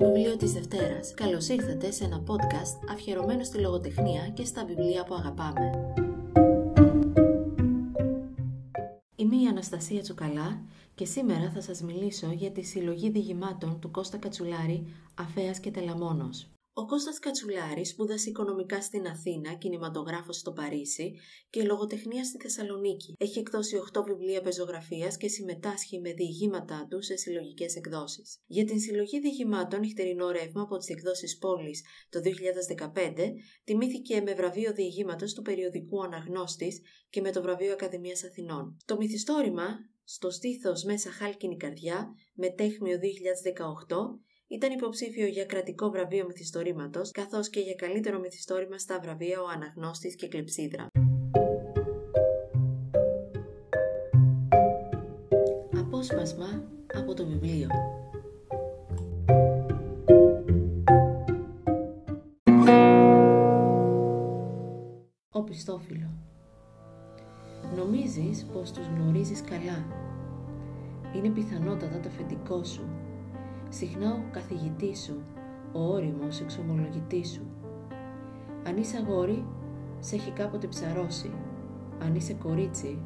βιβλίο της Δευτέρας. Καλώς ήρθατε σε ένα podcast αφιερωμένο στη λογοτεχνία και στα βιβλία που αγαπάμε. Είμαι η Αναστασία Τσουκαλά και σήμερα θα σας μιλήσω για τη συλλογή διηγημάτων του Κώστα Κατσουλάρη «Αφέας και Τελαμόνος». Ο Κώστας Κατσουλάρης σπούδασε οικονομικά στην Αθήνα, κινηματογράφος στο Παρίσι και λογοτεχνίας στη Θεσσαλονίκη. Έχει εκδώσει 8 βιβλία πεζογραφίας και συμμετάσχει με διηγήματά του σε συλλογικές εκδόσεις. Για την συλλογή διηγημάτων Νυχτερινό Ρεύμα από τις εκδόσεις Πόλης το 2015 τιμήθηκε με βραβείο διηγήματος του περιοδικού Αναγνώστης και με το βραβείο Ακαδημίας Αθηνών. Το μυθιστόρημα στο στήθος μέσα χάλκινη καρδιά με τέχνιο 2018 ήταν υποψήφιο για κρατικό βραβείο μυθιστορήματος, καθώς και για καλύτερο μυθιστόρημα στα βραβεία Ο Αναγνώστης και Κλεψίδρα. Απόσπασμα από το βιβλίο Ο Πιστόφυλλο Νομίζεις πως τους γνωρίζεις καλά. Είναι πιθανότατα το αφεντικό σου συχνά ο καθηγητής σου, ο όριμος εξομολογητής σου. Αν είσαι αγόρι, σε έχει κάποτε ψαρώσει. Αν είσαι κορίτσι,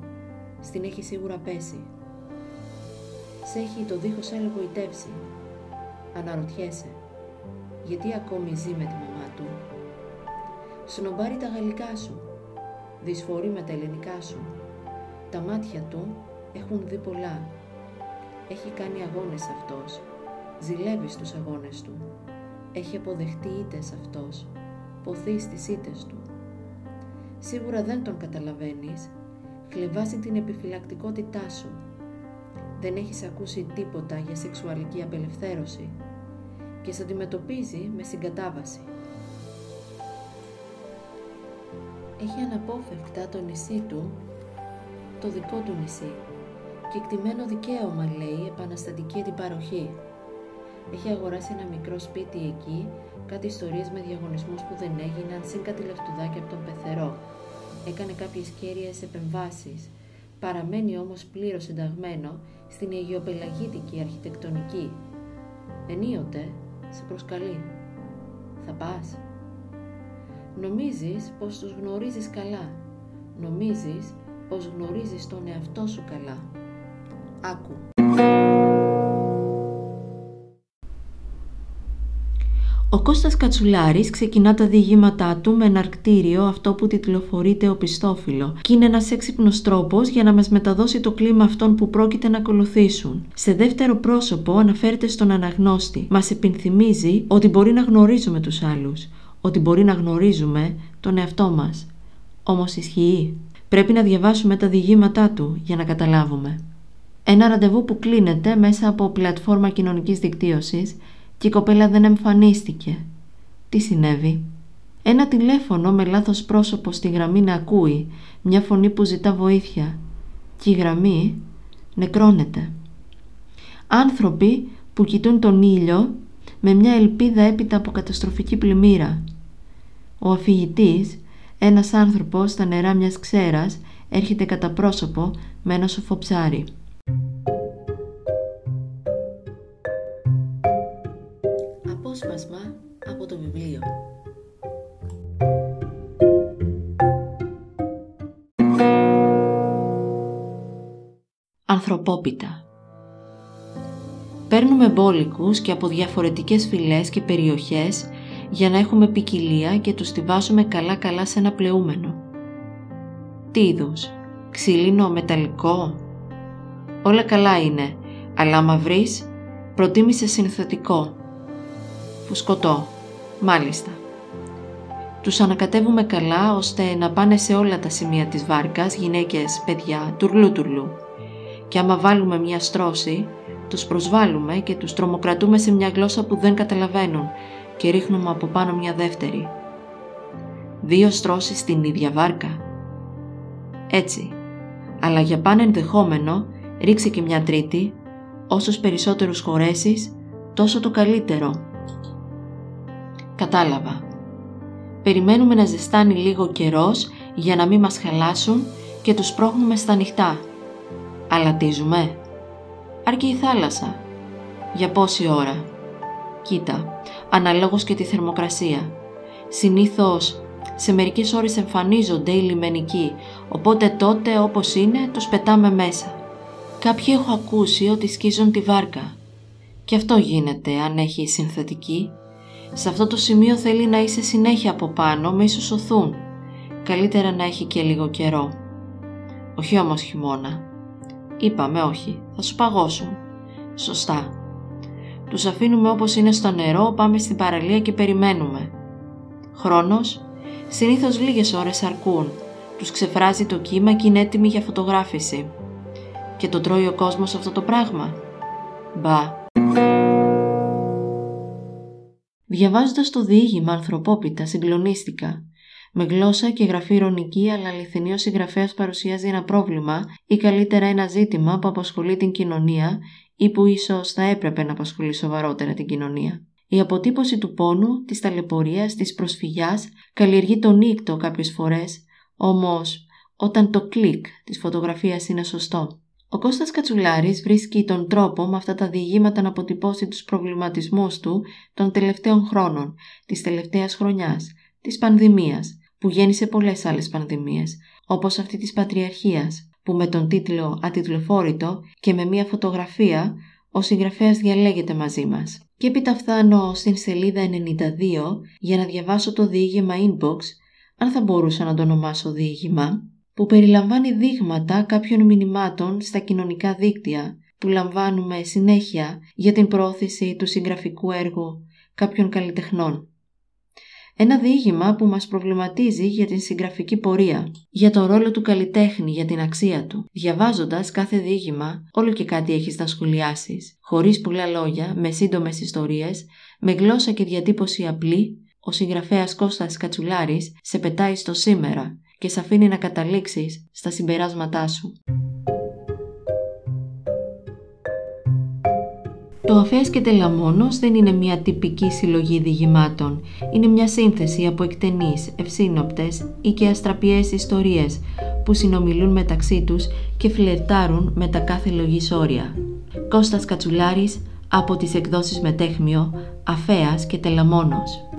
στην έχει σίγουρα πέσει. Σε έχει το δίχως άλλο γοητεύσει. Αναρωτιέσαι, γιατί ακόμη ζει με τη μαμά του; Σνομπάρει τα γαλλικά σου, δυσφορεί με τα ελληνικά σου. Τα μάτια του έχουν δει πολλά. Έχει κάνει αγώνες αυτός ζηλεύει στους αγώνες του. Έχει αποδεχτεί ήτες αυτός, ποθεί στις ήτες του. Σίγουρα δεν τον καταλαβαίνεις, χλεβάζει την επιφυλακτικότητά σου. Δεν έχεις ακούσει τίποτα για σεξουαλική απελευθέρωση και σε αντιμετωπίζει με συγκατάβαση. Έχει αναπόφευκτα το νησί του, το δικό του νησί και εκτιμένο δικαίωμα λέει επαναστατική αντιπαροχή. Έχει αγοράσει ένα μικρό σπίτι εκεί, κάτι ιστορίες με διαγωνισμούς που δεν έγιναν, συν κάτι λεφτουδάκια από τον πεθερό. Έκανε κάποιες κέρυες επεμβάσεις. Παραμένει όμως πλήρως ενταγμένο στην αιγιοπελαγίτικη αρχιτεκτονική. Ενίοτε σε προσκαλεί. Θα πας. Νομίζεις πως τους γνωρίζεις καλά. Νομίζεις πως γνωρίζεις τον εαυτό σου καλά. Άκου. Ο Κώστας Κατσουλάρης ξεκινά τα διηγήματά του με ένα αρκτήριο αυτό που τιτλοφορείται ο πιστόφυλλο και είναι ένας έξυπνος τρόπος για να μας μεταδώσει το κλίμα αυτών που πρόκειται να ακολουθήσουν. Σε δεύτερο πρόσωπο αναφέρεται στον αναγνώστη. Μας επιθυμίζει ότι μπορεί να γνωρίζουμε τους άλλους, ότι μπορεί να γνωρίζουμε τον εαυτό μας. Όμως ισχύει. Πρέπει να διαβάσουμε τα διηγήματά του για να καταλάβουμε. Ένα ραντεβού που κλείνεται μέσα από πλατφόρμα κοινωνικής δικτύωσης και η κοπέλα δεν εμφανίστηκε. Τι συνέβη; Ένα τηλέφωνο με λάθος πρόσωπο στη γραμμή να ακούει, μια φωνή που ζητά βοήθεια και η γραμμή νεκρώνεται. Άνθρωποι που κοιτούν τον ήλιο με μια ελπίδα έπειτα από καταστροφική πλημμύρα. Ο αφηγητής, ένας άνθρωπος στα νερά μιας ξέρας, έρχεται κατά πρόσωπο με ένα σοφοψάρι. Απόσπασμα από το βιβλίο. Ανθρωπόπιτα Παίρνουμε μπόλικους και από διαφορετικές φυλές και περιοχές για να έχουμε ποικιλία και τους τη βάζουμε καλά-καλά σε ένα πλεούμενο. Τι είδους, ξύλινο, μεταλλικό; Όλα καλά είναι, αλλά άμα βρεις, προτίμησε συνθετικό φουσκωτό. Μάλιστα. Τους ανακατεύουμε καλά ώστε να πάνε σε όλα τα σημεία της βάρκας, γυναίκες, παιδιά, τουρλού τουρλού. Και άμα βάλουμε μια στρώση, τους προσβάλλουμε και τους τρομοκρατούμε σε μια γλώσσα που δεν καταλαβαίνουν και ρίχνουμε από πάνω μια δεύτερη. Δύο στρώσεις στην ίδια βάρκα. Έτσι. Αλλά για πάνε ενδεχόμενο, ρίξε και μια τρίτη, όσους περισσότερους χωρέσεις, τόσο το καλύτερο. Κατάλαβα. Περιμένουμε να ζεστάνει λίγο καιρός για να μην μας χαλάσουν και τους πρόχνουμε στα νυχτά. Αλατίζουμε. Αρκεί η θάλασσα. Για πόση ώρα; Κοίτα, αναλόγως και τη θερμοκρασία. Συνήθως σε μερικές ώρες εμφανίζονται οι λιμενικοί, οπότε τότε όπως είναι τους πετάμε μέσα. Κάποιοι έχω ακούσει ότι σκίζουν τη βάρκα. Και αυτό γίνεται αν έχει συνθετική. Σε αυτό το σημείο θέλει να είσαι συνέχεια από πάνω με ισοσοθούν. Καλύτερα να έχει και λίγο καιρό. Όχι όμως χειμώνα. Είπαμε όχι, θα σου παγώσουν. Σωστά. Τους αφήνουμε όπως είναι στο νερό, πάμε στην παραλία και περιμένουμε. Χρόνος, συνήθως λίγες ώρες αρκούν. Τους ξεφράζει το κύμα και είναι έτοιμοι για φωτογράφηση. Και το τρώει ο κόσμος αυτό το πράγμα. Μπα. Διαβάζοντας το διήγημα ανθρωπόπιτα συγκλονίστηκα. Με γλώσσα και γραφή ηρωνική αλλά αληθινή ο συγγραφέας παρουσιάζει ένα πρόβλημα ή καλύτερα ένα ζήτημα που απασχολεί την κοινωνία ή που ίσως θα έπρεπε να απασχολεί σοβαρότερα την κοινωνία. Η αποτύπωση του πόνου, της ταλαιπωρίας, της προσφυγιάς καλλιεργεί τον νύκτο κάποιες φορές, όμως όταν το κλικ της φωτογραφίας είναι σωστό. Ο Κώστας Κατσουλάρης βρίσκει τον τρόπο με αυτά τα διηγήματα να αποτυπώσει τους προβληματισμούς του των τελευταίων χρόνων, της τελευταίας χρονιάς, της πανδημίας, που γέννησε πολλές άλλες πανδημίες, όπως αυτή της Πατριαρχίας, που με τον τίτλο «Ατιτλοφόρητο» και με μία φωτογραφία ο συγγραφέας διαλέγεται μαζί μας. Και έπειτα φτάνω στην σελίδα 92 για να διαβάσω το διήγημα Inbox, αν θα μπορούσα να το ονομάσω διήγημα, που περιλαμβάνει δείγματα κάποιων μηνυμάτων στα κοινωνικά δίκτυα που λαμβάνουμε συνέχεια για την πρόθεση του συγγραφικού έργου κάποιων καλλιτεχνών. Ένα διήγημα που μας προβληματίζει για την συγγραφική πορεία, για τον ρόλο του καλλιτέχνη, για την αξία του. Διαβάζοντας κάθε διήγημα, όλο και κάτι έχεις να σχολιάσεις. Χωρίς πολλά λόγια, με σύντομες ιστορίες, με γλώσσα και διατύπωση απλή, ο συγγραφέας Κώστας Κατσουλάρης σε πετάει στο σήμερα και σε αφήνει να καταλήξεις στα συμπεράσματά σου. Το Αφέας και Τελαμόνος δεν είναι μια τυπική συλλογή διηγημάτων. Είναι μια σύνθεση από εκτενείς, ευσύνοπτες ή και αστραπιές ιστορίες που συνομιλούν μεταξύ τους και φλερτάρουν με τα κάθε λογής όρια. Κώστας Κατσουλάρης από τις εκδόσεις Μετέχμιο, Αφέας και Τελαμόνος.